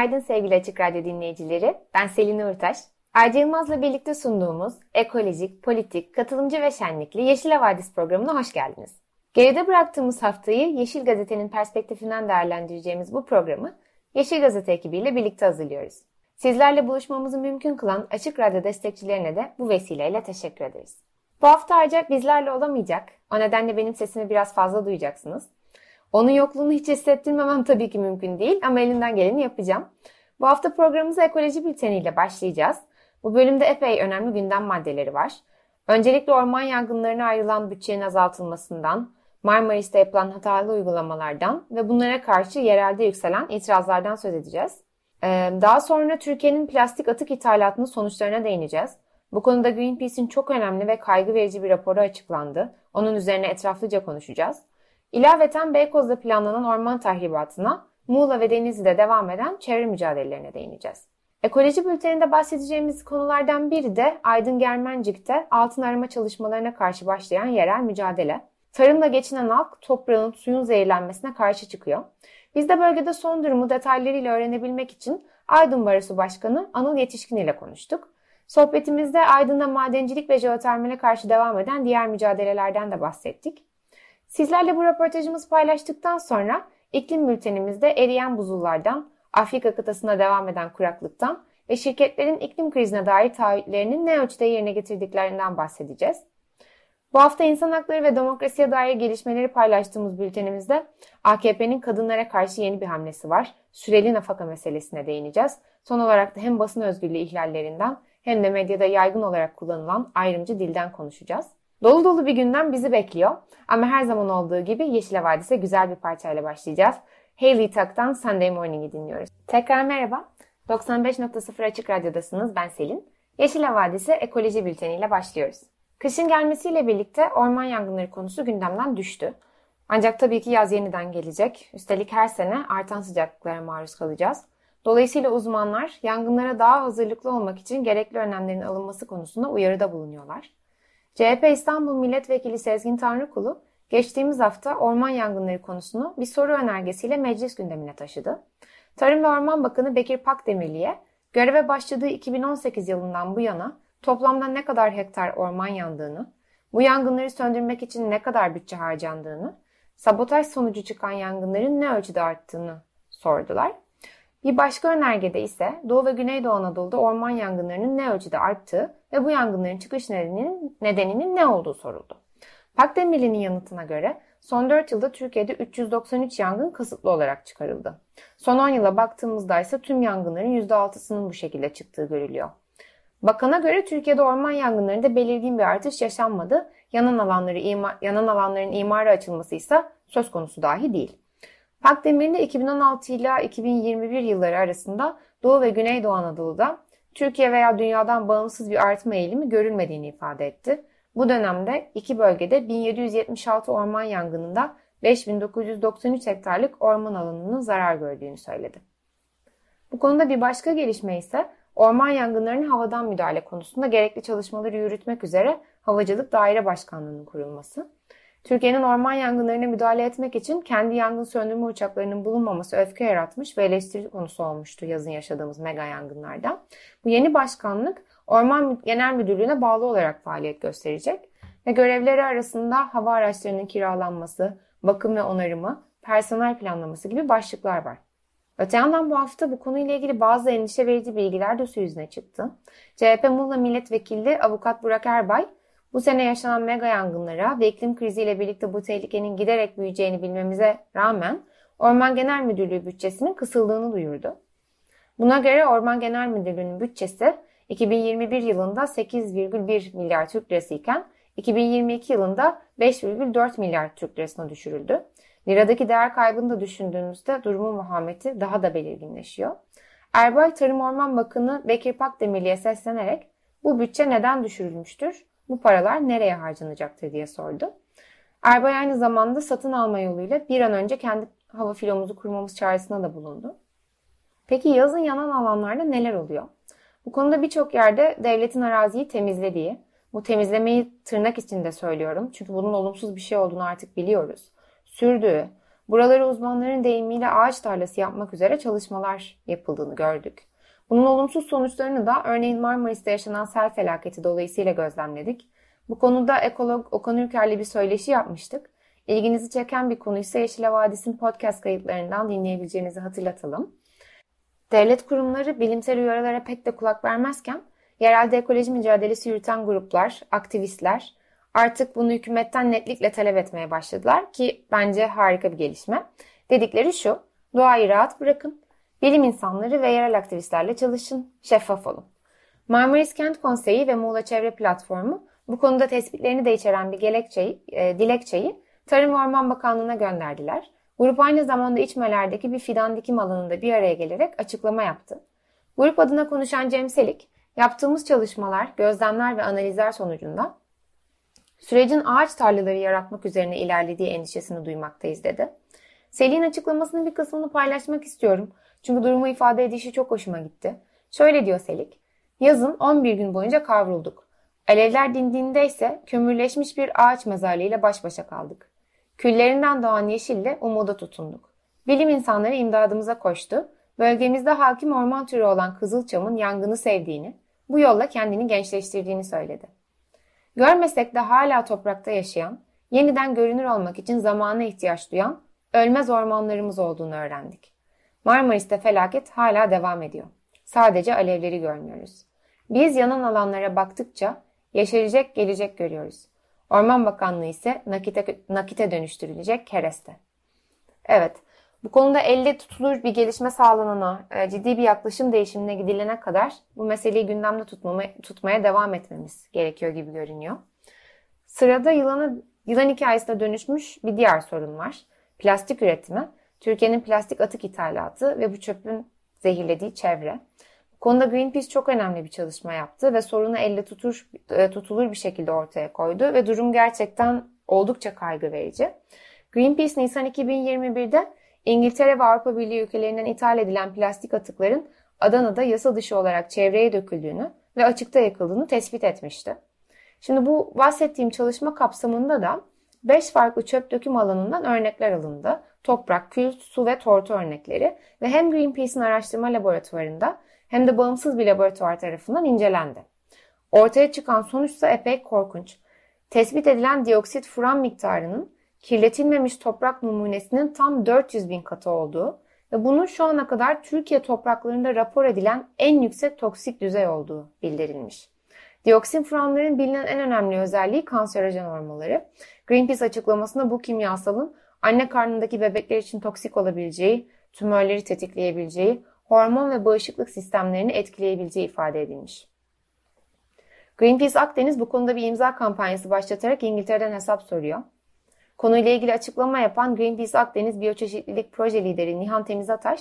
Günaydın sevgili Açık Radyo dinleyicileri. Ben Selin Uğurtaş. Arca Yılmaz'la birlikte sunduğumuz ekolojik, politik, katılımcı ve şenlikli Yeşil Havadis programına hoş geldiniz. Geride bıraktığımız haftayı Yeşil Gazete'nin perspektifinden değerlendireceğimiz bu programı Yeşil Gazete ekibiyle birlikte hazırlıyoruz. Sizlerle buluşmamızı mümkün kılan Açık Radyo destekçilerine de bu vesileyle teşekkür ederiz. Bu hafta Arca bizlerle olamayacak. O nedenle benim sesimi biraz fazla duyacaksınız. Onun yokluğunu hiç hissettirmemem tabii ki mümkün değil ama elinden geleni yapacağım. Bu hafta programımıza ekoloji bülteniyle başlayacağız. Bu bölümde epey önemli gündem maddeleri var. Öncelikle orman yangınlarına ayrılan bütçenin azaltılmasından, Marmaris'te yapılan hatalı uygulamalardan ve bunlara karşı yerelde yükselen itirazlardan söz edeceğiz. Ee, daha sonra Türkiye'nin plastik atık ithalatının sonuçlarına değineceğiz. Bu konuda Greenpeace'in çok önemli ve kaygı verici bir raporu açıklandı. Onun üzerine etraflıca konuşacağız. İlaveten Beykoz'da planlanan orman tahribatına, Muğla ve Denizli'de devam eden çevre mücadelelerine değineceğiz. Ekoloji bülteninde bahsedeceğimiz konulardan biri de Aydın Germencik'te altın arama çalışmalarına karşı başlayan yerel mücadele. Tarımla geçinen halk toprağın, suyun zehirlenmesine karşı çıkıyor. Biz de bölgede son durumu detaylarıyla öğrenebilmek için Aydın Barosu Başkanı Anıl Yetişkin ile konuştuk. Sohbetimizde Aydın'da madencilik ve jeotermale karşı devam eden diğer mücadelelerden de bahsettik. Sizlerle bu röportajımızı paylaştıktan sonra iklim bültenimizde eriyen buzullardan, Afrika kıtasına devam eden kuraklıktan ve şirketlerin iklim krizine dair taahhütlerinin ne ölçüde yerine getirdiklerinden bahsedeceğiz. Bu hafta insan hakları ve demokrasiye dair gelişmeleri paylaştığımız bültenimizde AKP'nin kadınlara karşı yeni bir hamlesi var. Süreli nafaka meselesine değineceğiz. Son olarak da hem basın özgürlüğü ihlallerinden hem de medyada yaygın olarak kullanılan ayrımcı dilden konuşacağız. Dolu dolu bir günden bizi bekliyor. Ama her zaman olduğu gibi Yeşil Havadis'e güzel bir parçayla başlayacağız. Hayley Tuck'tan Sunday Morning'i dinliyoruz. Tekrar merhaba. 95.0 Açık Radyo'dasınız. Ben Selin. Yeşil Havadis'e ekoloji bülteniyle başlıyoruz. Kışın gelmesiyle birlikte orman yangınları konusu gündemden düştü. Ancak tabii ki yaz yeniden gelecek. Üstelik her sene artan sıcaklıklara maruz kalacağız. Dolayısıyla uzmanlar yangınlara daha hazırlıklı olmak için gerekli önlemlerin alınması konusunda uyarıda bulunuyorlar. CHP İstanbul Milletvekili Sezgin Tanrıkulu geçtiğimiz hafta orman yangınları konusunu bir soru önergesiyle meclis gündemine taşıdı. Tarım ve Orman Bakanı Bekir Pakdemirli'ye göreve başladığı 2018 yılından bu yana toplamda ne kadar hektar orman yandığını, bu yangınları söndürmek için ne kadar bütçe harcandığını, sabotaj sonucu çıkan yangınların ne ölçüde arttığını sordular. Bir başka önergede ise Doğu ve Güneydoğu Anadolu'da orman yangınlarının ne ölçüde arttığı ve bu yangınların çıkış nedeninin, nedeninin ne olduğu soruldu. Pakdemirli'nin yanıtına göre son 4 yılda Türkiye'de 393 yangın kasıtlı olarak çıkarıldı. Son 10 yıla baktığımızda ise tüm yangınların %6'sının bu şekilde çıktığı görülüyor. Bakana göre Türkiye'de orman yangınlarında belirgin bir artış yaşanmadı. Yanan alanları imar, yanan alanların imara açılması ise söz konusu dahi değil. Pakdemir'in de 2016 ile 2021 yılları arasında Doğu ve Güneydoğu Anadolu'da Türkiye veya dünyadan bağımsız bir artma eğilimi görülmediğini ifade etti. Bu dönemde iki bölgede 1776 orman yangınında 5993 hektarlık orman alanının zarar gördüğünü söyledi. Bu konuda bir başka gelişme ise orman yangınlarının havadan müdahale konusunda gerekli çalışmaları yürütmek üzere Havacılık Daire Başkanlığı'nın kurulması. Türkiye'nin orman yangınlarına müdahale etmek için kendi yangın söndürme uçaklarının bulunmaması öfke yaratmış ve eleştiri konusu olmuştu yazın yaşadığımız mega yangınlarda. Bu yeni başkanlık Orman Genel Müdürlüğü'ne bağlı olarak faaliyet gösterecek ve görevleri arasında hava araçlarının kiralanması, bakım ve onarımı, personel planlaması gibi başlıklar var. Öte yandan bu hafta bu konuyla ilgili bazı endişe verici bilgiler de su yüzüne çıktı. CHP Muğla Milletvekili Avukat Burak Erbay, bu sene yaşanan mega yangınlara ve iklim kriziyle birlikte bu tehlikenin giderek büyüyeceğini bilmemize rağmen Orman Genel Müdürlüğü bütçesinin kısıldığını duyurdu. Buna göre Orman Genel Müdürlüğü'nün bütçesi 2021 yılında 8,1 milyar Türk lirası iken 2022 yılında 5,4 milyar Türk lirasına düşürüldü. Liradaki değer kaybını da düşündüğümüzde durumun vahameti daha da belirginleşiyor. Erbay Tarım Orman Bakanı Bekir Pakdemirli'ye seslenerek bu bütçe neden düşürülmüştür, bu paralar nereye harcanacaktır diye sordu. Erbay aynı zamanda satın alma yoluyla bir an önce kendi hava filomuzu kurmamız çağrısına da bulundu. Peki yazın yanan alanlarda neler oluyor? Bu konuda birçok yerde devletin araziyi temizlediği, bu temizlemeyi tırnak içinde söylüyorum çünkü bunun olumsuz bir şey olduğunu artık biliyoruz. Sürdüğü, buraları uzmanların deyimiyle ağaç tarlası yapmak üzere çalışmalar yapıldığını gördük. Bunun olumsuz sonuçlarını da örneğin Marmaris'te yaşanan sel felaketi dolayısıyla gözlemledik. Bu konuda ekolog Okan Ülker'le bir söyleşi yapmıştık. İlginizi çeken bir konuysa Yeşil Vadisi'nin podcast kayıtlarından dinleyebileceğinizi hatırlatalım. Devlet kurumları bilimsel uyarılara pek de kulak vermezken yerelde ekoloji mücadelesi yürüten gruplar, aktivistler artık bunu hükümetten netlikle talep etmeye başladılar ki bence harika bir gelişme. Dedikleri şu, doğayı rahat bırakın, bilim insanları ve yerel aktivistlerle çalışın, şeffaf olun. Marmaris Kent Konseyi ve Muğla Çevre Platformu bu konuda tespitlerini de içeren bir gerekçeyi, e, dilekçeyi Tarım ve Orman Bakanlığı'na gönderdiler. Grup aynı zamanda İçmeler'deki bir fidan dikim alanında bir araya gelerek açıklama yaptı. Grup adına konuşan Cem Selik, yaptığımız çalışmalar, gözlemler ve analizler sonucunda sürecin ağaç tarlaları yaratmak üzerine ilerlediği endişesini duymaktayız dedi. Selik'in açıklamasının bir kısmını paylaşmak istiyorum. Çünkü durumu ifade edişi çok hoşuma gitti. Şöyle diyor Selik. Yazın 11 gün boyunca kavrulduk. Alevler dindiğinde ise kömürleşmiş bir ağaç mezarlığıyla baş başa kaldık. Küllerinden doğan yeşille umuda tutunduk. Bilim insanları imdadımıza koştu. Bölgemizde hakim orman türü olan kızılçamın yangını sevdiğini, bu yolla kendini gençleştirdiğini söyledi. Görmesek de hala toprakta yaşayan, yeniden görünür olmak için zamana ihtiyaç duyan ölmez ormanlarımız olduğunu öğrendik. Marmaris'te felaket hala devam ediyor. Sadece alevleri görmüyoruz. Biz yanan alanlara baktıkça yeşerecek gelecek görüyoruz. Orman Bakanlığı ise nakite, nakite dönüştürülecek kereste. Evet, bu konuda elle tutulur bir gelişme sağlanana, e, ciddi bir yaklaşım değişimine gidilene kadar bu meseleyi gündemde tutmama, tutmaya devam etmemiz gerekiyor gibi görünüyor. Sırada yılanı, yılan hikayesine dönüşmüş bir diğer sorun var. Plastik üretimi, Türkiye'nin plastik atık ithalatı ve bu çöpün zehirlediği çevre. Konuda Greenpeace çok önemli bir çalışma yaptı ve sorunu elle tutur, e, tutulur bir şekilde ortaya koydu ve durum gerçekten oldukça kaygı verici. Greenpeace Nisan 2021'de İngiltere ve Avrupa Birliği ülkelerinden ithal edilen plastik atıkların Adana'da yasa dışı olarak çevreye döküldüğünü ve açıkta yakıldığını tespit etmişti. Şimdi bu bahsettiğim çalışma kapsamında da 5 farklı çöp döküm alanından örnekler alındı. Toprak, kül, su ve tortu örnekleri ve hem Greenpeace'in araştırma laboratuvarında hem de bağımsız bir laboratuvar tarafından incelendi. Ortaya çıkan sonuç ise epey korkunç. Tespit edilen dioksit furan miktarının kirletilmemiş toprak numunesinin tam 400 bin katı olduğu ve bunun şu ana kadar Türkiye topraklarında rapor edilen en yüksek toksik düzey olduğu bildirilmiş. Dioksin furanların bilinen en önemli özelliği kanserojen olmaları. Greenpeace açıklamasında bu kimyasalın anne karnındaki bebekler için toksik olabileceği, tümörleri tetikleyebileceği, hormon ve bağışıklık sistemlerini etkileyebileceği ifade edilmiş. Greenpeace Akdeniz bu konuda bir imza kampanyası başlatarak İngiltere'den hesap soruyor. Konuyla ilgili açıklama yapan Greenpeace Akdeniz Biyoçeşitlilik Proje Lideri Nihan Temizataş,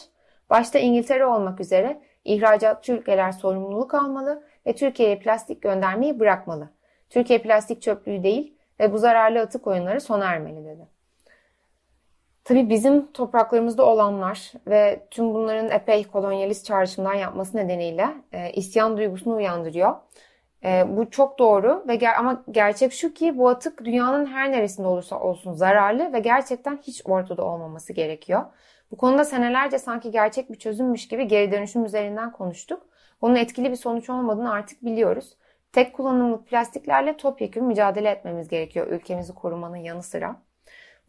başta İngiltere olmak üzere ihracatçı ülkeler sorumluluk almalı ve Türkiye'ye plastik göndermeyi bırakmalı. Türkiye plastik çöplüğü değil ve bu zararlı atık oyunları sona ermeli dedi. Tabii bizim topraklarımızda olanlar ve tüm bunların epey kolonyalist çağrışımlar yapması nedeniyle e, isyan duygusunu uyandırıyor. E, bu çok doğru ve ger ama gerçek şu ki bu atık dünyanın her neresinde olursa olsun zararlı ve gerçekten hiç ortada olmaması gerekiyor. Bu konuda senelerce sanki gerçek bir çözümmüş gibi geri dönüşüm üzerinden konuştuk. Bunun etkili bir sonuç olmadığını artık biliyoruz. Tek kullanımlık plastiklerle topyekun mücadele etmemiz gerekiyor ülkemizi korumanın yanı sıra.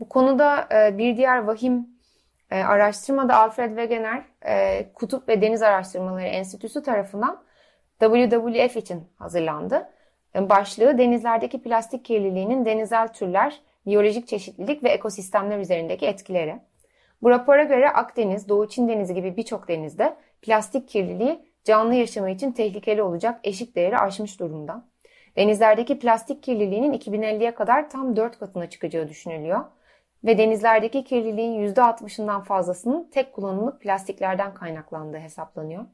Bu konuda e, bir diğer vahim e, araştırma da Alfred Wegener e, Kutup ve Deniz Araştırmaları Enstitüsü tarafından WWF için hazırlandı. Başlığı denizlerdeki plastik kirliliğinin denizel türler, biyolojik çeşitlilik ve ekosistemler üzerindeki etkileri. Bu rapora göre Akdeniz, Doğu Çin Denizi gibi birçok denizde plastik kirliliği canlı yaşamı için tehlikeli olacak eşik değeri aşmış durumda. Denizlerdeki plastik kirliliğinin 2050'ye kadar tam 4 katına çıkacağı düşünülüyor. Ve denizlerdeki kirliliğin %60'ından fazlasının tek kullanımlık plastiklerden kaynaklandığı hesaplanıyor.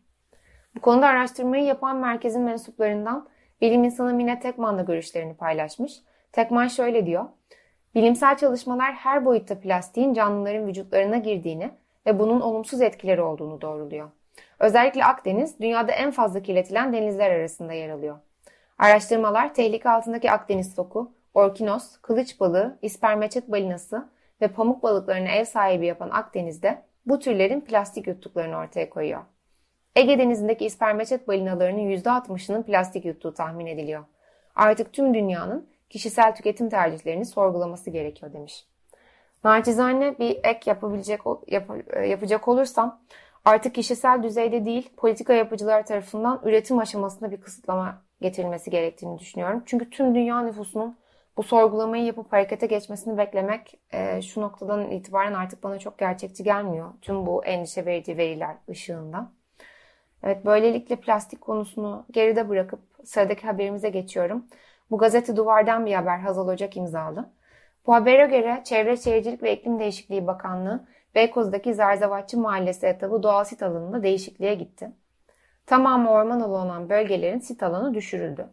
Bu konuda araştırmayı yapan merkezin mensuplarından bilim insanı Mine Tekman da görüşlerini paylaşmış. Tekman şöyle diyor. Bilimsel çalışmalar her boyutta plastiğin canlıların vücutlarına girdiğini ve bunun olumsuz etkileri olduğunu doğruluyor. Özellikle Akdeniz dünyada en fazla kirletilen denizler arasında yer alıyor. Araştırmalar tehlike altındaki Akdeniz soku, orkinos, kılıç balığı, ispermeçet balinası ve pamuk balıklarına ev sahibi yapan Akdeniz'de bu türlerin plastik yuttuklarını ortaya koyuyor. Ege Denizi'ndeki ispermeçet balinalarının %60'ının plastik yuttuğu tahmin ediliyor. Artık tüm dünyanın kişisel tüketim tercihlerini sorgulaması gerekiyor demiş. Naçizane bir ek yapabilecek yap, yapacak olursam artık kişisel düzeyde değil politika yapıcılar tarafından üretim aşamasında bir kısıtlama getirilmesi gerektiğini düşünüyorum. Çünkü tüm dünya nüfusunun bu sorgulamayı yapıp harekete geçmesini beklemek e, şu noktadan itibaren artık bana çok gerçekçi gelmiyor. Tüm bu endişe verici veriler ışığında. Evet böylelikle plastik konusunu geride bırakıp sıradaki haberimize geçiyorum. Bu gazete duvardan bir haber Hazal Ocak imzalı. Bu habere göre Çevre Şehircilik ve İklim Değişikliği Bakanlığı Beykoz'daki Zerzavatçı Mahallesi etabı doğal sit alanında değişikliğe gitti. Tamamı orman olan bölgelerin sit alanı düşürüldü.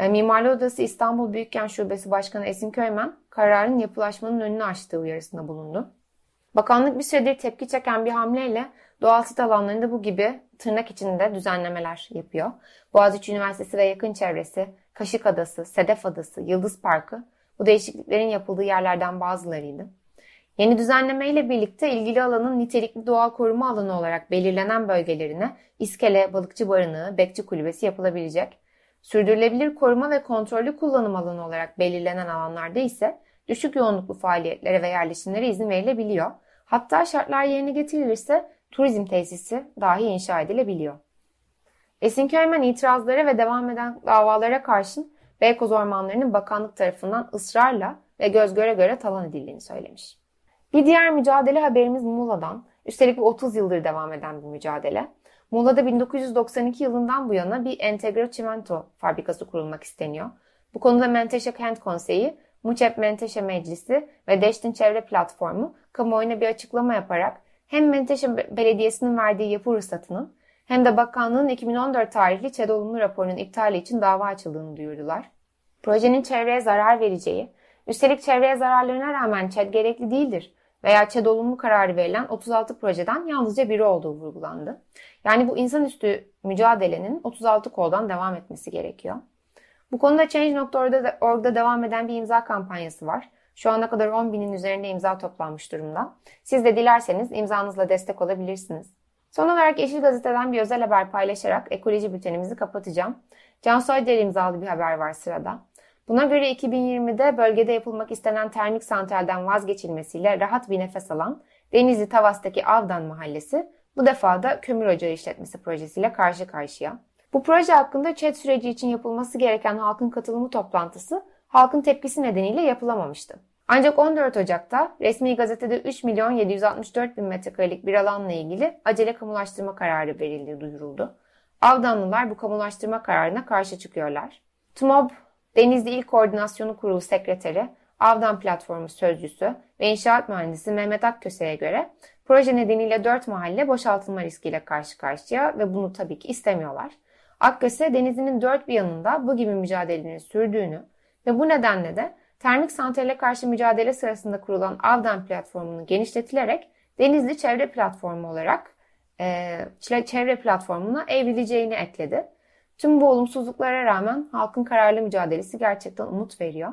E, Mimarlı Odası İstanbul Büyükkent Şubesi Başkanı Esin Köymen kararın yapılaşmanın önünü açtığı uyarısında bulundu. Bakanlık bir süredir tepki çeken bir hamleyle doğal sit alanlarında bu gibi tırnak içinde düzenlemeler yapıyor. Boğaziçi Üniversitesi ve yakın çevresi, Kaşık Adası, Sedef Adası, Yıldız Parkı bu değişikliklerin yapıldığı yerlerden bazılarıydı. Yeni düzenlemeyle birlikte ilgili alanın nitelikli doğal koruma alanı olarak belirlenen bölgelerine iskele, balıkçı barınağı, bekçi kulübesi yapılabilecek. Sürdürülebilir koruma ve kontrollü kullanım alanı olarak belirlenen alanlarda ise düşük yoğunluklu faaliyetlere ve yerleşimlere izin verilebiliyor. Hatta şartlar yerine getirilirse turizm tesisi dahi inşa edilebiliyor. Esinköy itirazlara ve devam eden davalara karşın Beykoz ormanlarının bakanlık tarafından ısrarla ve göz göre göre talan edildiğini söylemiş. Bir diğer mücadele haberimiz Muğla'dan. Üstelik bu 30 yıldır devam eden bir mücadele. Muğla'da 1992 yılından bu yana bir entegre çimento fabrikası kurulmak isteniyor. Bu konuda Menteşe Kent Konseyi, Muçep Menteşe Meclisi ve Deştin Çevre Platformu kamuoyuna bir açıklama yaparak hem Menteşe Belediyesi'nin verdiği yapı ruhsatının hem de bakanlığın 2014 tarihli ÇED olumlu raporunun iptali için dava açıldığını duyurdular. Projenin çevreye zarar vereceği, üstelik çevreye zararlarına rağmen ÇED gerekli değildir veya ÇED olumlu kararı verilen 36 projeden yalnızca biri olduğu vurgulandı. Yani bu insanüstü mücadelenin 36 koldan devam etmesi gerekiyor. Bu konuda Change.org'da devam eden bir imza kampanyası var. Şu ana kadar 10 binin üzerinde imza toplanmış durumda. Siz de dilerseniz imzanızla destek olabilirsiniz. Son olarak Yeşil Gazete'den bir özel haber paylaşarak ekoloji bültenimizi kapatacağım. Can Soyder imzalı bir haber var sırada. Buna göre 2020'de bölgede yapılmak istenen termik santralden vazgeçilmesiyle rahat bir nefes alan Denizli Tavas'taki Avdan Mahallesi bu defa da kömür ocağı işletmesi projesiyle karşı karşıya. Bu proje hakkında ÇED süreci için yapılması gereken halkın katılımı toplantısı halkın tepkisi nedeniyle yapılamamıştı. Ancak 14 Ocak'ta resmi gazetede 3 milyon 764 bin metrekarelik bir alanla ilgili acele kamulaştırma kararı verildiği duyuruldu. Avdanlılar bu kamulaştırma kararına karşı çıkıyorlar. TMOB, Denizli İl Koordinasyonu Kurulu Sekreteri, Avdan Platformu Sözcüsü ve İnşaat Mühendisi Mehmet Akköse'ye göre proje nedeniyle 4 mahalle boşaltılma riskiyle karşı karşıya ve bunu tabii ki istemiyorlar. Akköse denizinin dört bir yanında bu gibi mücadelenin sürdüğünü ve bu nedenle de termik santrale karşı mücadele sırasında kurulan Avdan platformunun genişletilerek Denizli Çevre Platformu olarak e, çevre platformuna evrileceğini ekledi. Tüm bu olumsuzluklara rağmen halkın kararlı mücadelesi gerçekten umut veriyor.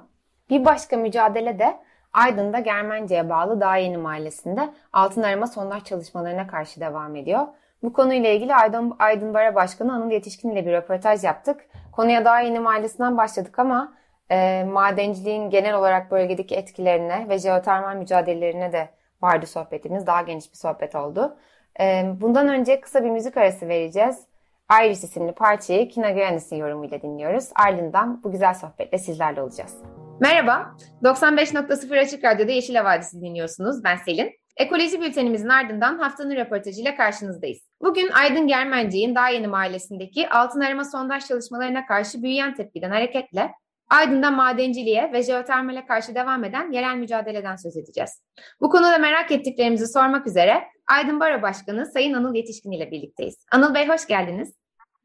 Bir başka mücadele de Aydın'da Germence'ye bağlı Daha Yeni Mahallesi'nde altın arama sondaj çalışmalarına karşı devam ediyor. Bu konuyla ilgili Aydın, Aydın Bara Başkanı Anıl Yetişkin ile bir röportaj yaptık. Konuya Daha Yeni Mahallesi'nden başladık ama e, madenciliğin genel olarak bölgedeki etkilerine ve jeotermal mücadelelerine de vardı sohbetimiz. Daha geniş bir sohbet oldu. E, bundan önce kısa bir müzik arası vereceğiz. Iris isimli parçayı Kina Göyanis'in yorumuyla dinliyoruz. Ardından bu güzel sohbetle sizlerle olacağız. Merhaba, 95.0 Açık Radyo'da Yeşil Havadisi dinliyorsunuz. Ben Selin. Ekoloji bültenimizin ardından haftanın röportajıyla karşınızdayız. Bugün Aydın Germenci'nin daha yeni mahallesindeki altın arama sondaj çalışmalarına karşı büyüyen tepkiden hareketle Aydın'da madenciliğe ve jeotermale karşı devam eden yerel mücadeleden söz edeceğiz. Bu konuda merak ettiklerimizi sormak üzere Aydın Baro Başkanı Sayın Anıl Yetişkin ile birlikteyiz. Anıl Bey hoş geldiniz.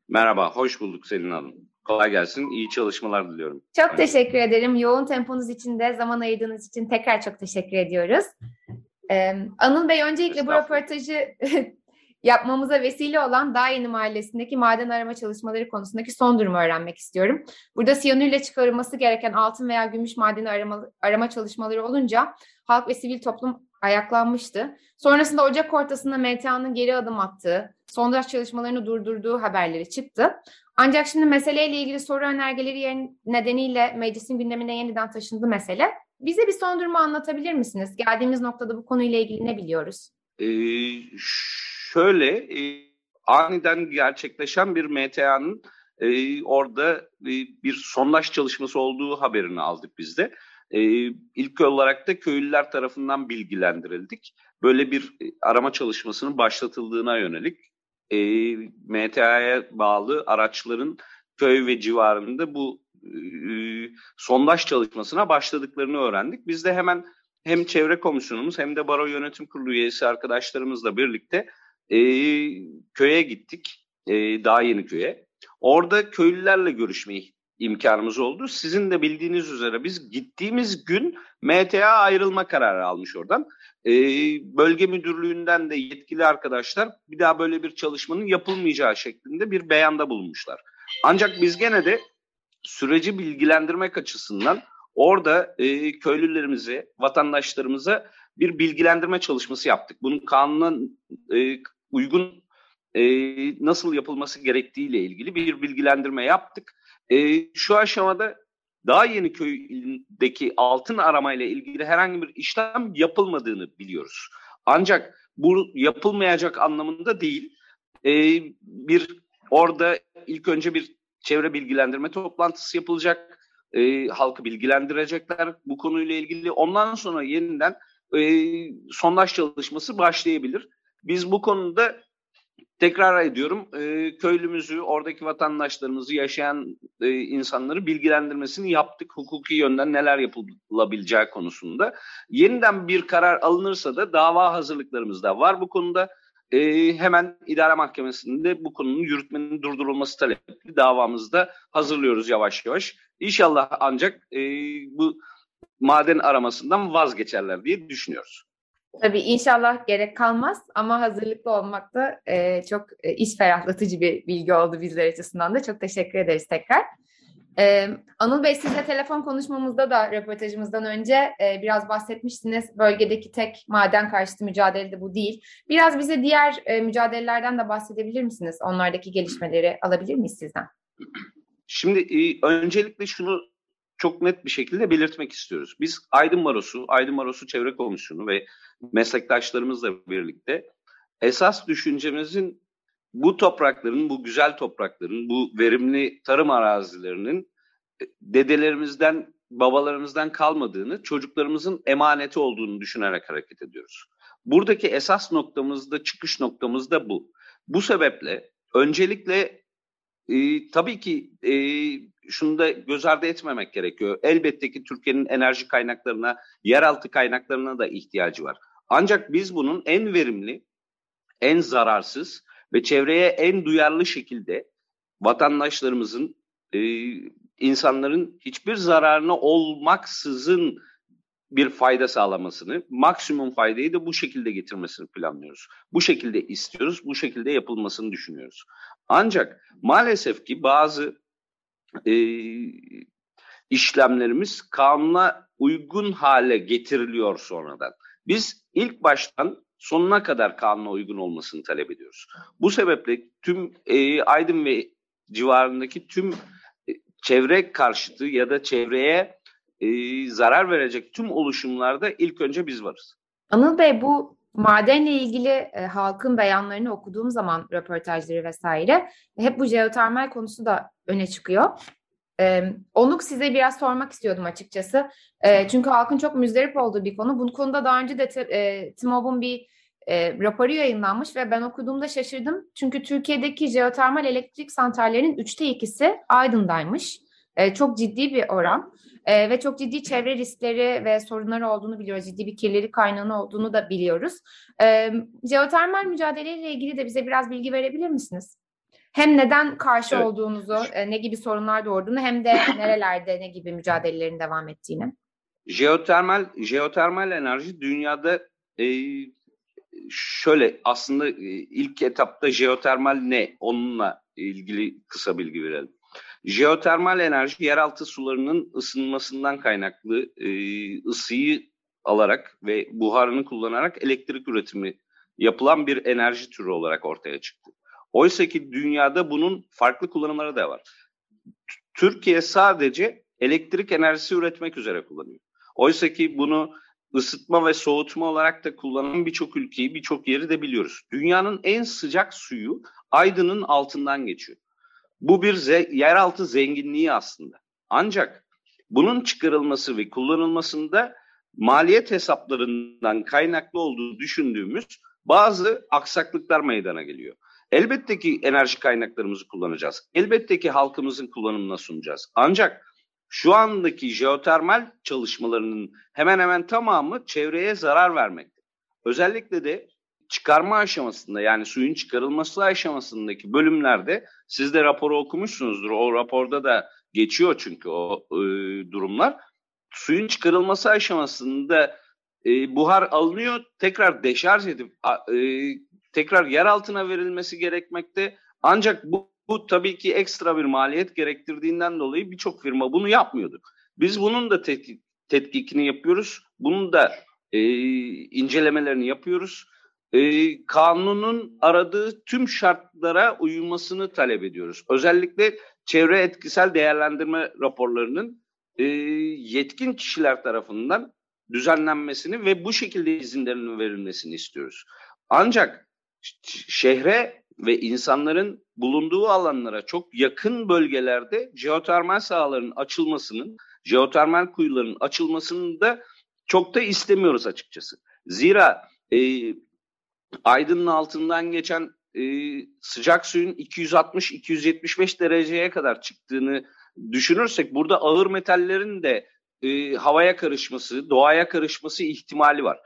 Merhaba, hoş bulduk Selin Hanım. Kolay gelsin, iyi çalışmalar diliyorum. Çok evet. teşekkür ederim. Yoğun temponuz için de zaman ayırdığınız için tekrar çok teşekkür ediyoruz. Ee, Anıl Bey öncelikle bu röportajı yapmamıza vesile olan Dağ Yeni Mahallesi'ndeki maden arama çalışmaları konusundaki son durumu öğrenmek istiyorum. Burada siyanürle çıkarılması gereken altın veya gümüş madeni arama, arama çalışmaları olunca halk ve sivil toplum ayaklanmıştı. Sonrasında Ocak ortasında MTA'nın geri adım attığı, sondaj çalışmalarını durdurduğu haberleri çıktı. Ancak şimdi meseleyle ilgili soru önergeleri nedeniyle meclisin gündemine yeniden taşındı mesele. Bize bir son durumu anlatabilir misiniz? Geldiğimiz noktada bu konuyla ilgili ne biliyoruz? Ee, şöyle e, aniden gerçekleşen bir MTA'nın e, orada e, bir sondaj çalışması olduğu haberini aldık biz de. E, ilk olarak da köylüler tarafından bilgilendirildik. Böyle bir e, arama çalışmasının başlatıldığına yönelik e, MTA'ya bağlı araçların köy ve civarında bu e, sondaj çalışmasına başladıklarını öğrendik. Biz de hemen hem çevre komisyonumuz hem de baro yönetim kurulu üyesi arkadaşlarımızla birlikte e, köye gittik. E, daha yeni köye. Orada köylülerle görüşme imkanımız oldu. Sizin de bildiğiniz üzere biz gittiğimiz gün MTA ayrılma kararı almış oradan. E, bölge müdürlüğünden de yetkili arkadaşlar bir daha böyle bir çalışmanın yapılmayacağı şeklinde bir beyanda bulunmuşlar. Ancak biz gene de süreci bilgilendirmek açısından orada e, köylülerimize, vatandaşlarımıza bir bilgilendirme çalışması yaptık. Bunun kanuna e, uygun e, nasıl yapılması gerektiğiyle ilgili bir bilgilendirme yaptık. E, şu aşamada daha yeni köydeki altın aramayla ilgili herhangi bir işlem yapılmadığını biliyoruz. Ancak bu yapılmayacak anlamında değil. E, bir orada ilk önce bir çevre bilgilendirme toplantısı yapılacak. E, halkı bilgilendirecekler bu konuyla ilgili. Ondan sonra yeniden e, sondaj çalışması başlayabilir. Biz bu konuda tekrar ediyorum e, köylümüzü, oradaki vatandaşlarımızı, yaşayan e, insanları bilgilendirmesini yaptık. Hukuki yönden neler yapılabileceği konusunda. Yeniden bir karar alınırsa da dava hazırlıklarımız da var bu konuda. E, hemen idare mahkemesinde bu konunun yürütmenin durdurulması talepli davamızda hazırlıyoruz yavaş yavaş. İnşallah ancak e, bu maden aramasından vazgeçerler diye düşünüyoruz. Tabii inşallah gerek kalmaz ama hazırlıklı olmak da e, çok e, iş ferahlatıcı bir bilgi oldu bizler açısından da. Çok teşekkür ederiz tekrar. Ee, Anıl Bey sizle telefon konuşmamızda da röportajımızdan önce e, biraz bahsetmiştiniz. Bölgedeki tek maden karşıtı mücadele de bu değil. Biraz bize diğer e, mücadelelerden de bahsedebilir misiniz? Onlardaki gelişmeleri alabilir miyiz sizden? Şimdi e, öncelikle şunu çok net bir şekilde belirtmek istiyoruz. Biz Aydın Barosu, Aydın Barosu Çevre Komisyonu ve meslektaşlarımızla birlikte esas düşüncemizin bu toprakların, bu güzel toprakların, bu verimli tarım arazilerinin e, dedelerimizden, babalarımızdan kalmadığını, çocuklarımızın emaneti olduğunu düşünerek hareket ediyoruz. Buradaki esas noktamız da, çıkış noktamız da bu. Bu sebeple öncelikle e, tabii ki e, şunu da göz ardı etmemek gerekiyor. Elbette ki Türkiye'nin enerji kaynaklarına, yeraltı kaynaklarına da ihtiyacı var. Ancak biz bunun en verimli, en zararsız ve çevreye en duyarlı şekilde vatandaşlarımızın, e, insanların hiçbir zararına olmaksızın bir fayda sağlamasını, maksimum faydayı da bu şekilde getirmesini planlıyoruz. Bu şekilde istiyoruz, bu şekilde yapılmasını düşünüyoruz. Ancak maalesef ki bazı e, işlemlerimiz kanuna uygun hale getiriliyor sonradan. Biz ilk baştan sonuna kadar kanuna uygun olmasını talep ediyoruz. Bu sebeple tüm e, Aydın ve civarındaki tüm e, çevre karşıtı ya da çevreye e, zarar verecek tüm oluşumlarda ilk önce biz varız. Anıl Bey bu madenle ilgili e, halkın beyanlarını okuduğum zaman röportajları vesaire hep bu jeotermal konusu da öne çıkıyor. Ee, onu size biraz sormak istiyordum açıkçası. Ee, çünkü halkın çok müzdarip olduğu bir konu. Bu konuda daha önce de e, TİMOB'un bir e, raporu yayınlanmış ve ben okuduğumda şaşırdım. Çünkü Türkiye'deki jeotermal elektrik santrallerinin üçte ikisi Aydın'daymış. E, çok ciddi bir oran e, ve çok ciddi çevre riskleri ve sorunları olduğunu biliyoruz. Ciddi bir kirlilik kaynağı olduğunu da biliyoruz. E, jeotermal mücadeleyle ilgili de bize biraz bilgi verebilir misiniz? Hem neden karşı evet. olduğunuzu, e, ne gibi sorunlar doğurduğunu hem de nerelerde ne gibi mücadelelerin devam ettiğini. Jeotermal jeotermal enerji dünyada e, şöyle aslında e, ilk etapta jeotermal ne onunla ilgili kısa bilgi verelim. Jeotermal enerji yeraltı sularının ısınmasından kaynaklı e, ısıyı alarak ve buharını kullanarak elektrik üretimi yapılan bir enerji türü olarak ortaya çıktı. Oysa ki dünyada bunun farklı kullanımları da var. Türkiye sadece elektrik enerjisi üretmek üzere kullanıyor. Oysa ki bunu ısıtma ve soğutma olarak da kullanan birçok ülkeyi, birçok yeri de biliyoruz. Dünyanın en sıcak suyu Aydın'ın altından geçiyor. Bu bir ze- yeraltı zenginliği aslında. Ancak bunun çıkarılması ve kullanılmasında maliyet hesaplarından kaynaklı olduğu düşündüğümüz bazı aksaklıklar meydana geliyor. Elbette ki enerji kaynaklarımızı kullanacağız. Elbette ki halkımızın kullanımına sunacağız. Ancak şu andaki jeotermal çalışmalarının hemen hemen tamamı çevreye zarar vermekte. Özellikle de çıkarma aşamasında yani suyun çıkarılması aşamasındaki bölümlerde siz de raporu okumuşsunuzdur. O raporda da geçiyor çünkü o e, durumlar. Suyun çıkarılması aşamasında e, buhar alınıyor, tekrar deşarj edip e, tekrar yer altına verilmesi gerekmekte. Ancak bu bu tabii ki ekstra bir maliyet gerektirdiğinden dolayı birçok firma bunu yapmıyordu. Biz bunun da tetkik, tetkikini yapıyoruz. Bunun da e, incelemelerini yapıyoruz. E, kanunun aradığı tüm şartlara uyulmasını talep ediyoruz. Özellikle çevre etkisel değerlendirme raporlarının e, yetkin kişiler tarafından düzenlenmesini ve bu şekilde izinlerinin verilmesini istiyoruz. Ancak şehre ve insanların bulunduğu alanlara çok yakın bölgelerde jeotermal sahaların açılmasının, jeotermal kuyuların açılmasını da çok da istemiyoruz açıkçası. Zira e, Aydın'ın altından geçen e, sıcak suyun 260-275 dereceye kadar çıktığını düşünürsek burada ağır metallerin de e, havaya karışması, doğaya karışması ihtimali var.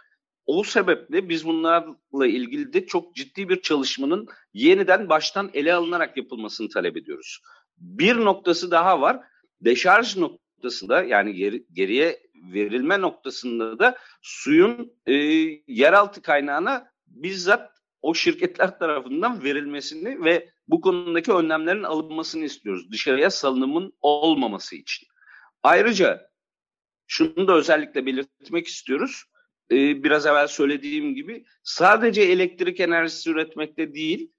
O sebeple biz bunlarla ilgili de çok ciddi bir çalışmanın yeniden baştan ele alınarak yapılmasını talep ediyoruz. Bir noktası daha var. Deşarj noktasında yani geri, geriye verilme noktasında da suyun e, yeraltı kaynağına bizzat o şirketler tarafından verilmesini ve bu konudaki önlemlerin alınmasını istiyoruz. Dışarıya salınımın olmaması için. Ayrıca şunu da özellikle belirtmek istiyoruz e, biraz evvel söylediğim gibi sadece elektrik enerjisi üretmekte değil,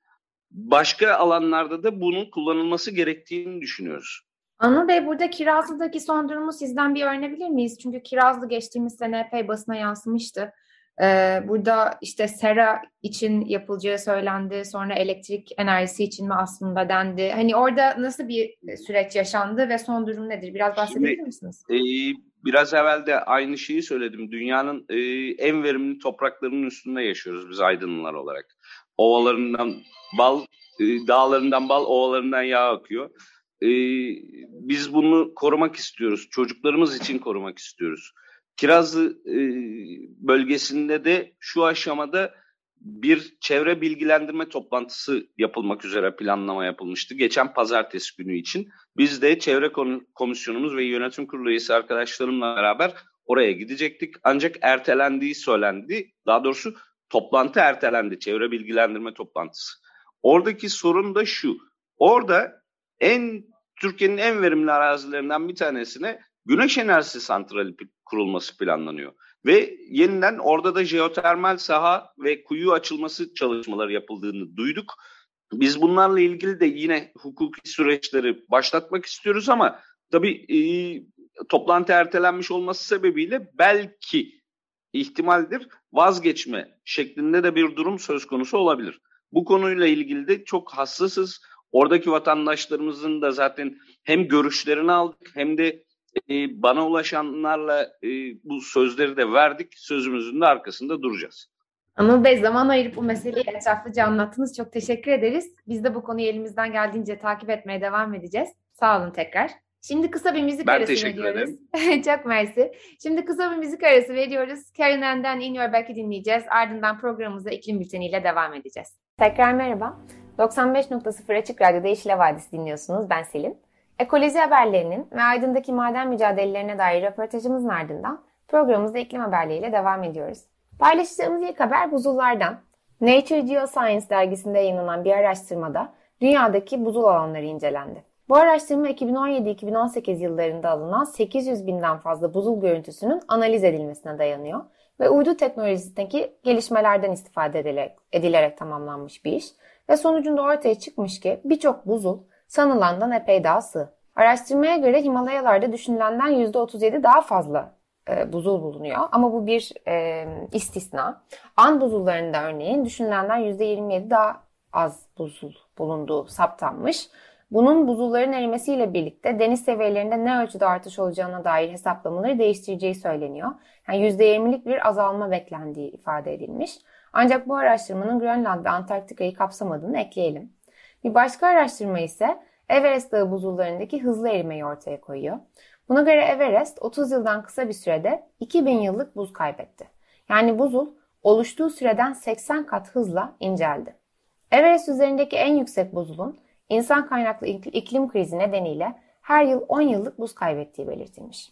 başka alanlarda da bunun kullanılması gerektiğini düşünüyoruz. Anıl Bey burada Kirazlı'daki son durumu sizden bir öğrenebilir miyiz? Çünkü Kirazlı geçtiğimiz sene epey basına yansımıştı. Ee, burada işte sera için yapılacağı söylendi. Sonra elektrik enerjisi için mi aslında dendi. Hani orada nasıl bir süreç yaşandı ve son durum nedir? Biraz bahsedebilir Şimdi, misiniz? E, biraz evvel de aynı şeyi söyledim. Dünyanın e, en verimli topraklarının üstünde yaşıyoruz biz aydınlılar olarak. Ovalarından bal, e, dağlarından bal, ovalarından yağ akıyor. E, biz bunu korumak istiyoruz. Çocuklarımız için korumak istiyoruz. Kirazlı e, bölgesinde de şu aşamada bir çevre bilgilendirme toplantısı yapılmak üzere planlama yapılmıştı. Geçen pazartesi günü için. Biz de çevre komisyonumuz ve yönetim kurulu üyesi arkadaşlarımla beraber oraya gidecektik. Ancak ertelendiği söylendi. Daha doğrusu toplantı ertelendi. Çevre bilgilendirme toplantısı. Oradaki sorun da şu. Orada en Türkiye'nin en verimli arazilerinden bir tanesine güneş enerjisi santrali kurulması planlanıyor. Ve yeniden orada da jeotermal saha ve kuyu açılması çalışmaları yapıldığını duyduk. Biz bunlarla ilgili de yine hukuki süreçleri başlatmak istiyoruz ama tabii e, toplantı ertelenmiş olması sebebiyle belki ihtimaldir vazgeçme şeklinde de bir durum söz konusu olabilir. Bu konuyla ilgili de çok hassasız. Oradaki vatandaşlarımızın da zaten hem görüşlerini aldık hem de e, bana ulaşanlarla e, bu sözleri de verdik. Sözümüzün de arkasında duracağız. Anıl Bey zaman ayırıp bu meseleyi etraflıca anlattınız. Çok teşekkür ederiz. Biz de bu konuyu elimizden geldiğince takip etmeye devam edeceğiz. Sağ olun tekrar. Şimdi kısa bir müzik ben arası teşekkür veriyoruz. ederim. Çok mersi. Şimdi kısa bir müzik arası veriyoruz. Karen Ann'den In Your Back'i dinleyeceğiz. Ardından programımıza iklim bülteniyle devam edeceğiz. Tekrar merhaba. 95.0 Açık Radyo'da Yeşil Havadis dinliyorsunuz. Ben Selin. Ekoloji haberlerinin ve Aydın'daki maden mücadelelerine dair röportajımızın ardından programımızda iklim haberleriyle devam ediyoruz. Paylaşacağımız ilk haber buzullardan. Nature Geoscience dergisinde yayınlanan bir araştırmada dünyadaki buzul alanları incelendi. Bu araştırma 2017-2018 yıllarında alınan 800 binden fazla buzul görüntüsünün analiz edilmesine dayanıyor ve uydu teknolojisindeki gelişmelerden istifade edilerek, edilerek tamamlanmış bir iş ve sonucunda ortaya çıkmış ki birçok buzul sanılandan epey daha sığ. Araştırmaya göre Himalayalarda düşünülenden %37 daha fazla e, buzul bulunuyor ama bu bir e, istisna. An buzullarında örneğin düşünülenden %27 daha az buzul bulunduğu saptanmış. Bunun buzulların erimesiyle birlikte deniz seviyelerinde ne ölçüde artış olacağına dair hesaplamaları değiştireceği söyleniyor. Yani %20'lik bir azalma beklendiği ifade edilmiş. Ancak bu araştırmanın Grönland ve Antarktika'yı kapsamadığını ekleyelim. Bir başka araştırma ise Everest Dağı buzullarındaki hızlı erimeyi ortaya koyuyor. Buna göre Everest 30 yıldan kısa bir sürede 2000 yıllık buz kaybetti. Yani buzul oluştuğu süreden 80 kat hızla inceldi. Everest üzerindeki en yüksek buzulun insan kaynaklı iklim krizi nedeniyle her yıl 10 yıllık buz kaybettiği belirtilmiş.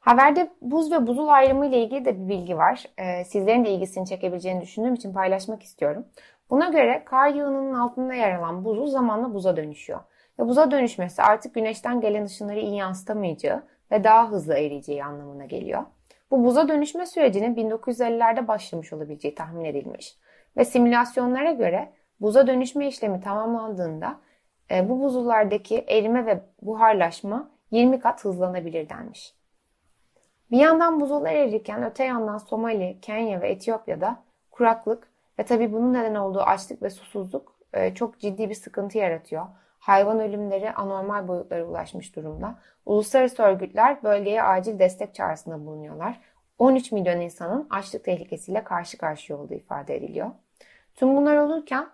Haberde buz ve buzul ayrımı ile ilgili de bir bilgi var. Ee, sizlerin de ilgisini çekebileceğini düşündüğüm için paylaşmak istiyorum. Buna göre kar yığınının altında yer alan buzul zamanla buza dönüşüyor. Ve buza dönüşmesi artık güneşten gelen ışınları iyi yansıtamayacağı ve daha hızlı eriyeceği anlamına geliyor. Bu buza dönüşme sürecinin 1950'lerde başlamış olabileceği tahmin edilmiş. Ve simülasyonlara göre buza dönüşme işlemi tamamlandığında e, bu buzullardaki erime ve buharlaşma 20 kat hızlanabilir denmiş. Bir yandan buzullar erirken öte yandan Somali, Kenya ve Etiyopya'da kuraklık ve tabi bunun neden olduğu açlık ve susuzluk e, çok ciddi bir sıkıntı yaratıyor. Hayvan ölümleri anormal boyutlara ulaşmış durumda. Uluslararası örgütler bölgeye acil destek çağrısında bulunuyorlar. 13 milyon insanın açlık tehlikesiyle karşı karşıya olduğu ifade ediliyor. Tüm bunlar olurken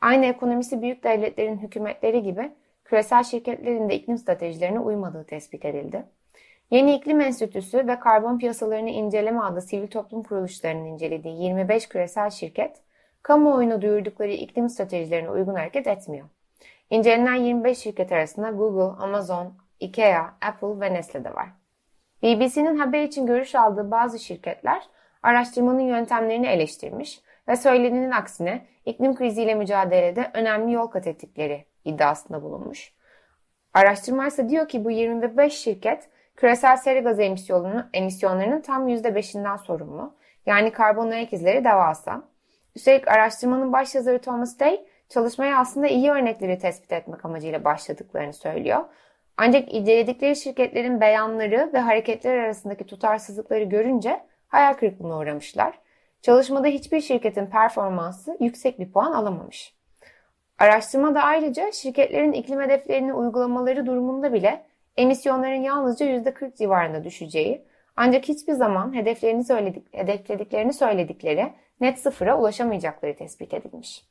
aynı ekonomisi büyük devletlerin hükümetleri gibi küresel şirketlerin de iklim stratejilerine uymadığı tespit edildi. Yeni İklim Enstitüsü ve Karbon Piyasalarını İnceleme adlı sivil toplum kuruluşlarının incelediği 25 küresel şirket, kamuoyuna duyurdukları iklim stratejilerine uygun hareket etmiyor. İncelenen 25 şirket arasında Google, Amazon, IKEA, Apple ve Nestle de var. BBC'nin haber için görüş aldığı bazı şirketler araştırmanın yöntemlerini eleştirmiş ve söylenenin aksine iklim kriziyle mücadelede önemli yol kat ettikleri iddiasında bulunmuş. Araştırma ise diyor ki bu 25 şirket küresel sera gazı emisyonlarının, emisyonlarının tam %5'inden sorumlu. Yani karbon ayak izleri devasa. Üstelik araştırmanın başyazarı Thomas Day çalışmaya aslında iyi örnekleri tespit etmek amacıyla başladıklarını söylüyor. Ancak inceledikleri şirketlerin beyanları ve hareketler arasındaki tutarsızlıkları görünce hayal kırıklığına uğramışlar. Çalışmada hiçbir şirketin performansı yüksek bir puan alamamış. Araştırmada ayrıca şirketlerin iklim hedeflerini uygulamaları durumunda bile emisyonların yalnızca %40 civarında düşeceği ancak hiçbir zaman hedeflerini söyledik, hedeflediklerini söyledikleri net sıfıra ulaşamayacakları tespit edilmiş.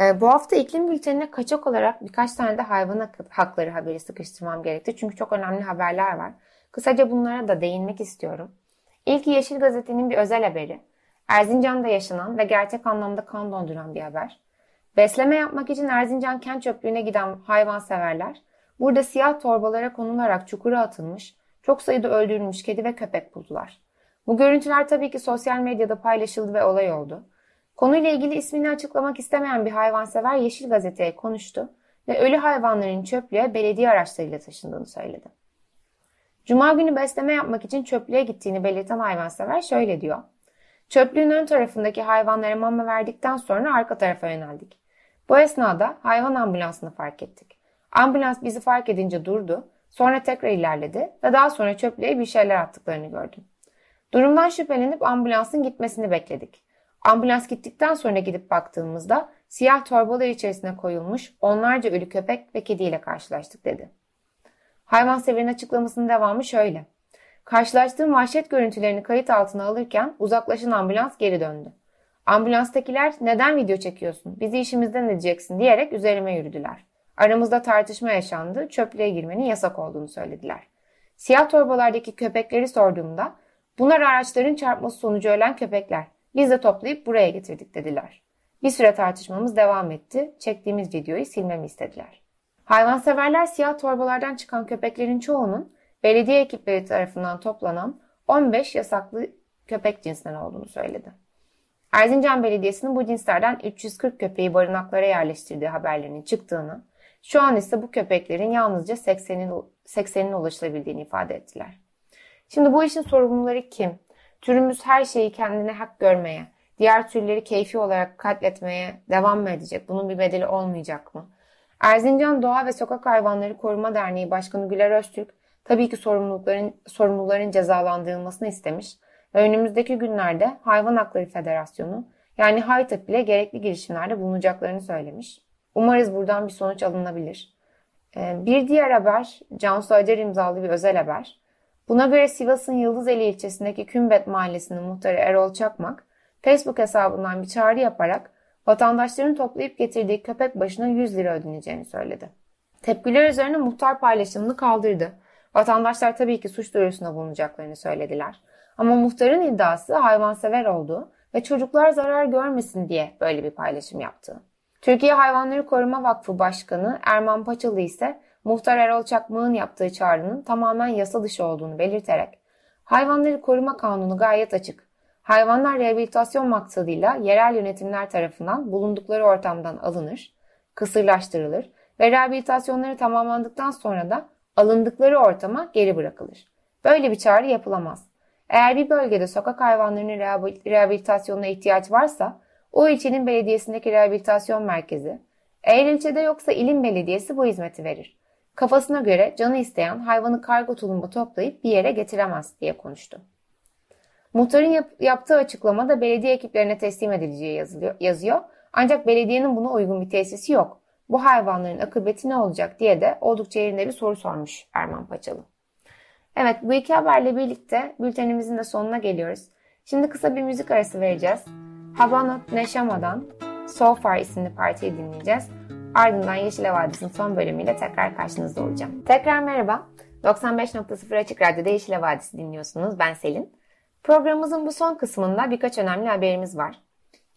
Ee, bu hafta iklim bültenine kaçak olarak birkaç tane de hayvan hakları haberi sıkıştırmam gerekti. Çünkü çok önemli haberler var. Kısaca bunlara da değinmek istiyorum. İlk Yeşil Gazete'nin bir özel haberi. Erzincan'da yaşanan ve gerçek anlamda kan donduran bir haber. Besleme yapmak için Erzincan kent çöplüğüne giden hayvanseverler burada siyah torbalara konularak çukura atılmış, çok sayıda öldürülmüş kedi ve köpek buldular. Bu görüntüler tabii ki sosyal medyada paylaşıldı ve olay oldu. Konuyla ilgili ismini açıklamak istemeyen bir hayvansever Yeşil Gazete'ye konuştu ve ölü hayvanların çöplüğe belediye araçlarıyla taşındığını söyledi. Cuma günü besleme yapmak için çöplüğe gittiğini belirten hayvansever şöyle diyor. Çöplüğün ön tarafındaki hayvanlara mama verdikten sonra arka tarafa yöneldik. Bu esnada hayvan ambulansını fark ettik. Ambulans bizi fark edince durdu, sonra tekrar ilerledi ve daha sonra çöplüğe bir şeyler attıklarını gördüm. Durumdan şüphelenip ambulansın gitmesini bekledik. Ambulans gittikten sonra gidip baktığımızda siyah torbalar içerisine koyulmuş onlarca ölü köpek ve kediyle karşılaştık dedi. Hayvanseverin açıklamasının devamı şöyle. Karşılaştığım vahşet görüntülerini kayıt altına alırken uzaklaşan ambulans geri döndü. Ambulanstakiler neden video çekiyorsun, bizi işimizden edeceksin diyerek üzerime yürüdüler. Aramızda tartışma yaşandı, çöplüğe girmenin yasak olduğunu söylediler. Siyah torbalardaki köpekleri sorduğumda bunlar araçların çarpması sonucu ölen köpekler. Biz de toplayıp buraya getirdik dediler. Bir süre tartışmamız devam etti. Çektiğimiz videoyu silmemi istediler. Hayvanseverler siyah torbalardan çıkan köpeklerin çoğunun belediye ekipleri tarafından toplanan 15 yasaklı köpek cinsinden olduğunu söyledi. Erzincan Belediyesi'nin bu cinslerden 340 köpeği barınaklara yerleştirdiği haberlerinin çıktığını, şu an ise bu köpeklerin yalnızca 80'in 80'in ulaşılabildiğini ifade ettiler. Şimdi bu işin sorumluları kim? Türümüz her şeyi kendine hak görmeye, diğer türleri keyfi olarak katletmeye devam mı edecek? Bunun bir bedeli olmayacak mı? Erzincan Doğa ve Sokak Hayvanları Koruma Derneği Başkanı Güler Öztürk tabii ki sorumlulukların, sorumluların cezalandırılmasını istemiş ve önümüzdeki günlerde Hayvan Hakları Federasyonu yani HAYTAP ile gerekli girişimlerde bulunacaklarını söylemiş. Umarız buradan bir sonuç alınabilir. Ee, bir diğer haber Cansu Acar imzalı bir özel haber. Buna göre Sivas'ın Yıldızeli ilçesindeki Kümbet Mahallesi'nin muhtarı Erol Çakmak, Facebook hesabından bir çağrı yaparak vatandaşların toplayıp getirdiği köpek başına 100 lira ödeneceğini söyledi. Tepkiler üzerine muhtar paylaşımını kaldırdı. Vatandaşlar tabii ki suç duyurusunda bulunacaklarını söylediler. Ama muhtarın iddiası hayvansever olduğu ve çocuklar zarar görmesin diye böyle bir paylaşım yaptı. Türkiye Hayvanları Koruma Vakfı Başkanı Erman Paçalı ise muhtar Erol Çakmak'ın yaptığı çağrının tamamen yasa dışı olduğunu belirterek Hayvanları Koruma Kanunu gayet açık. Hayvanlar rehabilitasyon maksadıyla yerel yönetimler tarafından bulundukları ortamdan alınır, kısırlaştırılır ve rehabilitasyonları tamamlandıktan sonra da alındıkları ortama geri bırakılır. Böyle bir çağrı yapılamaz. Eğer bir bölgede sokak hayvanlarının rehabilitasyonuna ihtiyaç varsa o ilçenin belediyesindeki rehabilitasyon merkezi, eğer ilçede yoksa ilin belediyesi bu hizmeti verir. Kafasına göre canı isteyen hayvanı kargo tulumba toplayıp bir yere getiremez diye konuştu. Muhtarın yap- yaptığı açıklamada belediye ekiplerine teslim edileceği yazılıyor, yazıyor. Ancak belediyenin buna uygun bir tesisi yok. Bu hayvanların akıbeti ne olacak diye de oldukça yerinde bir soru sormuş Erman Paçalı. Evet bu iki haberle birlikte bültenimizin de sonuna geliyoruz. Şimdi kısa bir müzik arası vereceğiz. Havana Neşama'dan So Far isimli partiyi dinleyeceğiz. Ardından Yeşil Vadisi'nin son bölümüyle tekrar karşınızda olacağım. Tekrar merhaba. 95.0 Açık Radyo'da Yeşil Vadisi dinliyorsunuz. Ben Selin. Programımızın bu son kısmında birkaç önemli haberimiz var.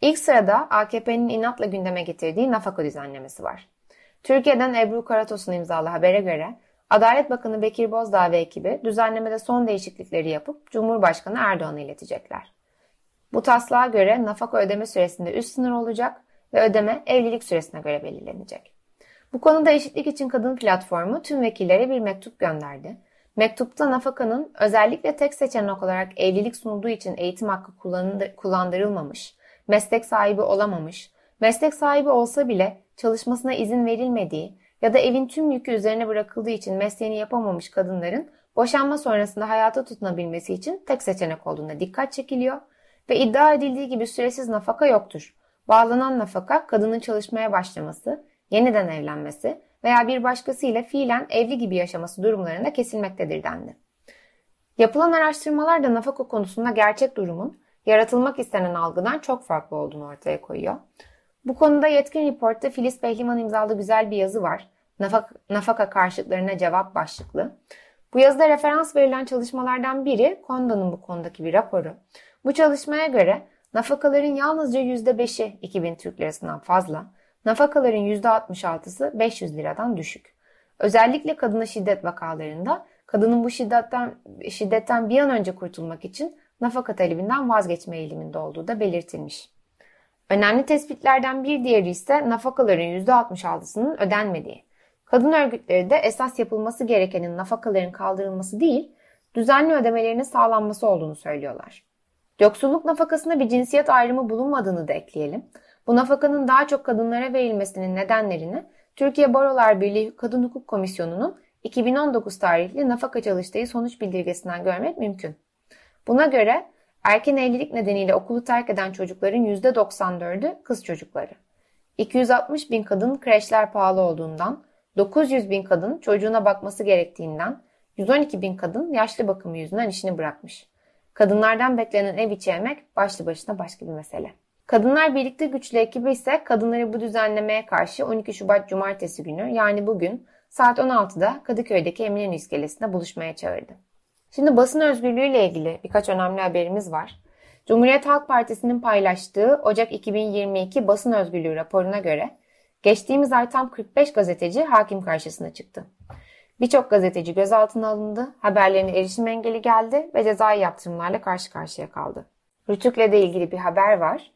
İlk sırada AKP'nin inatla gündeme getirdiği nafaka düzenlemesi var. Türkiye'den Ebru Karatos'un imzalı habere göre Adalet Bakanı Bekir Bozdağ ve ekibi düzenlemede son değişiklikleri yapıp Cumhurbaşkanı Erdoğan'a iletecekler. Bu taslağa göre nafaka ödeme süresinde üst sınır olacak ve ödeme evlilik süresine göre belirlenecek. Bu konuda Eşitlik için Kadın platformu tüm vekillere bir mektup gönderdi. Mektupta nafakanın özellikle tek seçenek olarak evlilik sunulduğu için eğitim hakkı kullandırılmamış, meslek sahibi olamamış, meslek sahibi olsa bile çalışmasına izin verilmediği ya da evin tüm yükü üzerine bırakıldığı için mesleğini yapamamış kadınların boşanma sonrasında hayata tutunabilmesi için tek seçenek olduğuna dikkat çekiliyor ve iddia edildiği gibi süresiz nafaka yoktur. Bağlanan nafaka kadının çalışmaya başlaması, yeniden evlenmesi veya bir başkasıyla fiilen evli gibi yaşaması durumlarında kesilmektedir dendi. Yapılan araştırmalar da nafaka konusunda gerçek durumun yaratılmak istenen algıdan çok farklı olduğunu ortaya koyuyor. Bu konuda Yetkin Report'ta Filiz Pehlivan imzalı güzel bir yazı var. Nafaka, nafaka karşıtlarına cevap başlıklı. Bu yazıda referans verilen çalışmalardan biri Konda'nın bu konudaki bir raporu. Bu çalışmaya göre nafakaların yalnızca %5'i 2000 Türk lirasından fazla, nafakaların %66'sı 500 liradan düşük. Özellikle kadına şiddet vakalarında kadının bu şiddetten, şiddetten bir an önce kurtulmak için nafaka talebinden vazgeçme eğiliminde olduğu da belirtilmiş. Önemli tespitlerden bir diğeri ise nafakaların %66'sının ödenmediği. Kadın örgütleri de esas yapılması gerekenin nafakaların kaldırılması değil, düzenli ödemelerinin sağlanması olduğunu söylüyorlar. Yoksulluk nafakasında bir cinsiyet ayrımı bulunmadığını da ekleyelim. Bu nafakanın daha çok kadınlara verilmesinin nedenlerini Türkiye Barolar Birliği Kadın Hukuk Komisyonu'nun 2019 tarihli nafaka çalıştığı sonuç bildirgesinden görmek mümkün. Buna göre erken evlilik nedeniyle okulu terk eden çocukların %94'ü kız çocukları. 260 bin kadın kreşler pahalı olduğundan, 900 bin kadın çocuğuna bakması gerektiğinden, 112 bin kadın yaşlı bakımı yüzünden işini bırakmış. Kadınlardan beklenen ev içi emek başlı başına başka bir mesele. Kadınlar Birlikte Güçlü ekibi ise kadınları bu düzenlemeye karşı 12 Şubat Cumartesi günü yani bugün saat 16'da Kadıköy'deki Eminönü İskelesi'nde buluşmaya çağırdı. Şimdi basın özgürlüğü ile ilgili birkaç önemli haberimiz var. Cumhuriyet Halk Partisi'nin paylaştığı Ocak 2022 basın özgürlüğü raporuna göre geçtiğimiz ay tam 45 gazeteci hakim karşısına çıktı. Birçok gazeteci gözaltına alındı, haberlerine erişim engeli geldi ve cezai yaptırımlarla karşı karşıya kaldı. Rütük'le de ilgili bir haber var.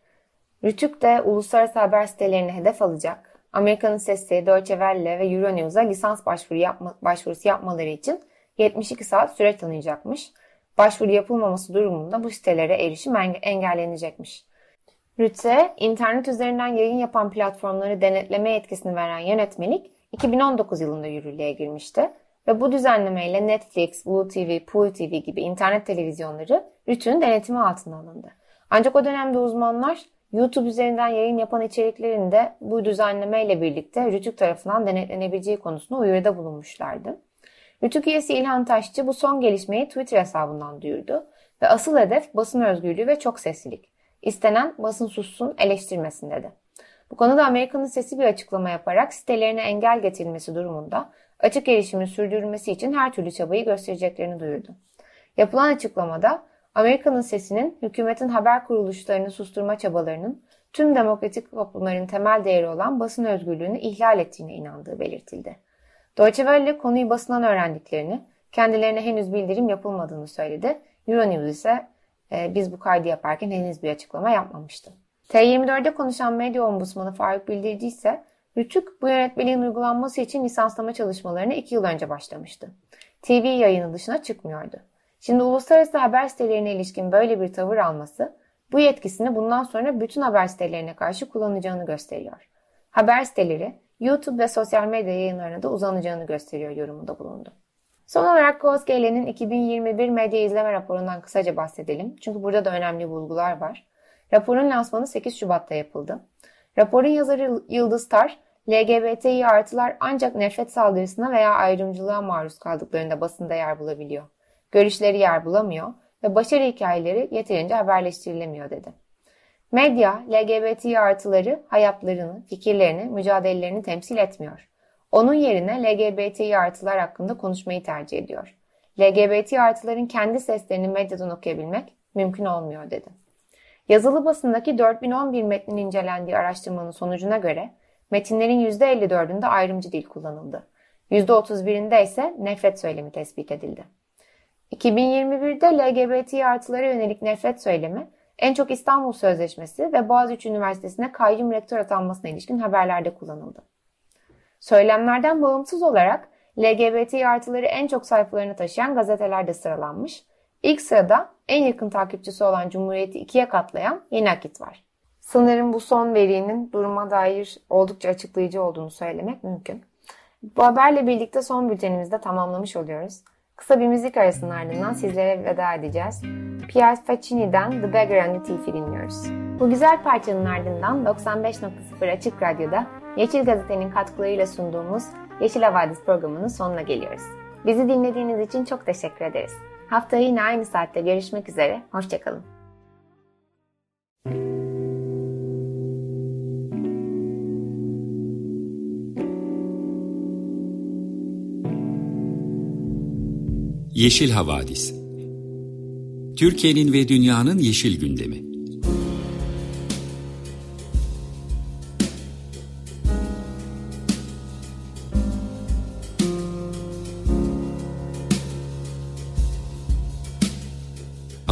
Rütük de uluslararası haber sitelerini hedef alacak. Amerika'nın Sesi, Deutsche Welle ve Euronews'a lisans başvuru yapma, başvurusu yapmaları için 72 saat süre tanıyacakmış. Başvuru yapılmaması durumunda bu sitelere erişim engellenecekmiş. Rüte, internet üzerinden yayın yapan platformları denetleme yetkisini veren yönetmelik 2019 yılında yürürlüğe girmişti ve bu düzenlemeyle Netflix, Blue TV, Poo TV gibi internet televizyonları Rütü'nün denetimi altına alındı. Ancak o dönemde uzmanlar YouTube üzerinden yayın yapan içeriklerin de bu düzenlemeyle birlikte Rütük tarafından denetlenebileceği konusunda uyarıda bulunmuşlardı. Rütük üyesi İlhan Taşçı bu son gelişmeyi Twitter hesabından duyurdu ve asıl hedef basın özgürlüğü ve çok seslilik. İstenen basın sussun eleştirmesin dedi. Bu konuda Amerika'nın sesi bir açıklama yaparak sitelerine engel getirilmesi durumunda açık erişimin sürdürülmesi için her türlü çabayı göstereceklerini duyurdu. Yapılan açıklamada Amerika'nın sesinin hükümetin haber kuruluşlarını susturma çabalarının tüm demokratik toplumların temel değeri olan basın özgürlüğünü ihlal ettiğine inandığı belirtildi. Deutsche Welle konuyu basından öğrendiklerini, kendilerine henüz bildirim yapılmadığını söyledi. Euronews ise e, biz bu kaydı yaparken henüz bir açıklama yapmamıştı. T24'de konuşan medya ombudsmanı Faruk Bildirici ise bu yönetmeliğin uygulanması için lisanslama çalışmalarını iki yıl önce başlamıştı. TV yayını dışına çıkmıyordu. Şimdi uluslararası haber sitelerine ilişkin böyle bir tavır alması bu yetkisini bundan sonra bütün haber sitelerine karşı kullanacağını gösteriyor. Haber siteleri YouTube ve sosyal medya yayınlarına da uzanacağını gösteriyor yorumunda bulundu. Son olarak Kozgele'nin 2021 medya izleme raporundan kısaca bahsedelim. Çünkü burada da önemli bulgular var. Raporun lansmanı 8 Şubat'ta yapıldı. Raporun yazarı Yıldız Tar, LGBTİ artılar ancak nefret saldırısına veya ayrımcılığa maruz kaldıklarında basında yer bulabiliyor. Görüşleri yer bulamıyor ve başarı hikayeleri yeterince haberleştirilemiyor dedi. Medya, LGBT artıları hayatlarını, fikirlerini, mücadelelerini temsil etmiyor. Onun yerine LGBT artılar hakkında konuşmayı tercih ediyor. LGBT artıların kendi seslerini medyadan okuyabilmek mümkün olmuyor dedi. Yazılı basındaki 4011 metnin incelendiği araştırmanın sonucuna göre metinlerin %54'ünde ayrımcı dil kullanıldı. %31'inde ise nefret söylemi tespit edildi. 2021'de LGBT artılara yönelik nefret söylemi en çok İstanbul Sözleşmesi ve Boğaziçi Üniversitesi'ne kayyum rektör atanmasına ilişkin haberlerde kullanıldı. Söylemlerden bağımsız olarak LGBT artıları en çok sayfalarını taşıyan gazetelerde sıralanmış. İlk sırada en yakın takipçisi olan Cumhuriyet'i ikiye katlayan Yeni Akit var. Sanırım bu son verinin duruma dair oldukça açıklayıcı olduğunu söylemek mümkün. Bu haberle birlikte son bültenimizi de tamamlamış oluyoruz. Kısa bir müzik arasının ardından sizlere veda edeceğiz. Pierre Faccini'den The Beggar and dinliyoruz. Bu güzel parçanın ardından 95.0 Açık Radyo'da Yeşil Gazete'nin katkılarıyla sunduğumuz Yeşil Havadis programının sonuna geliyoruz. Bizi dinlediğiniz için çok teşekkür ederiz. Haftaya yine aynı saatte görüşmek üzere. Hoşçakalın. Yeşil Havadis Türkiye'nin ve dünyanın yeşil gündemi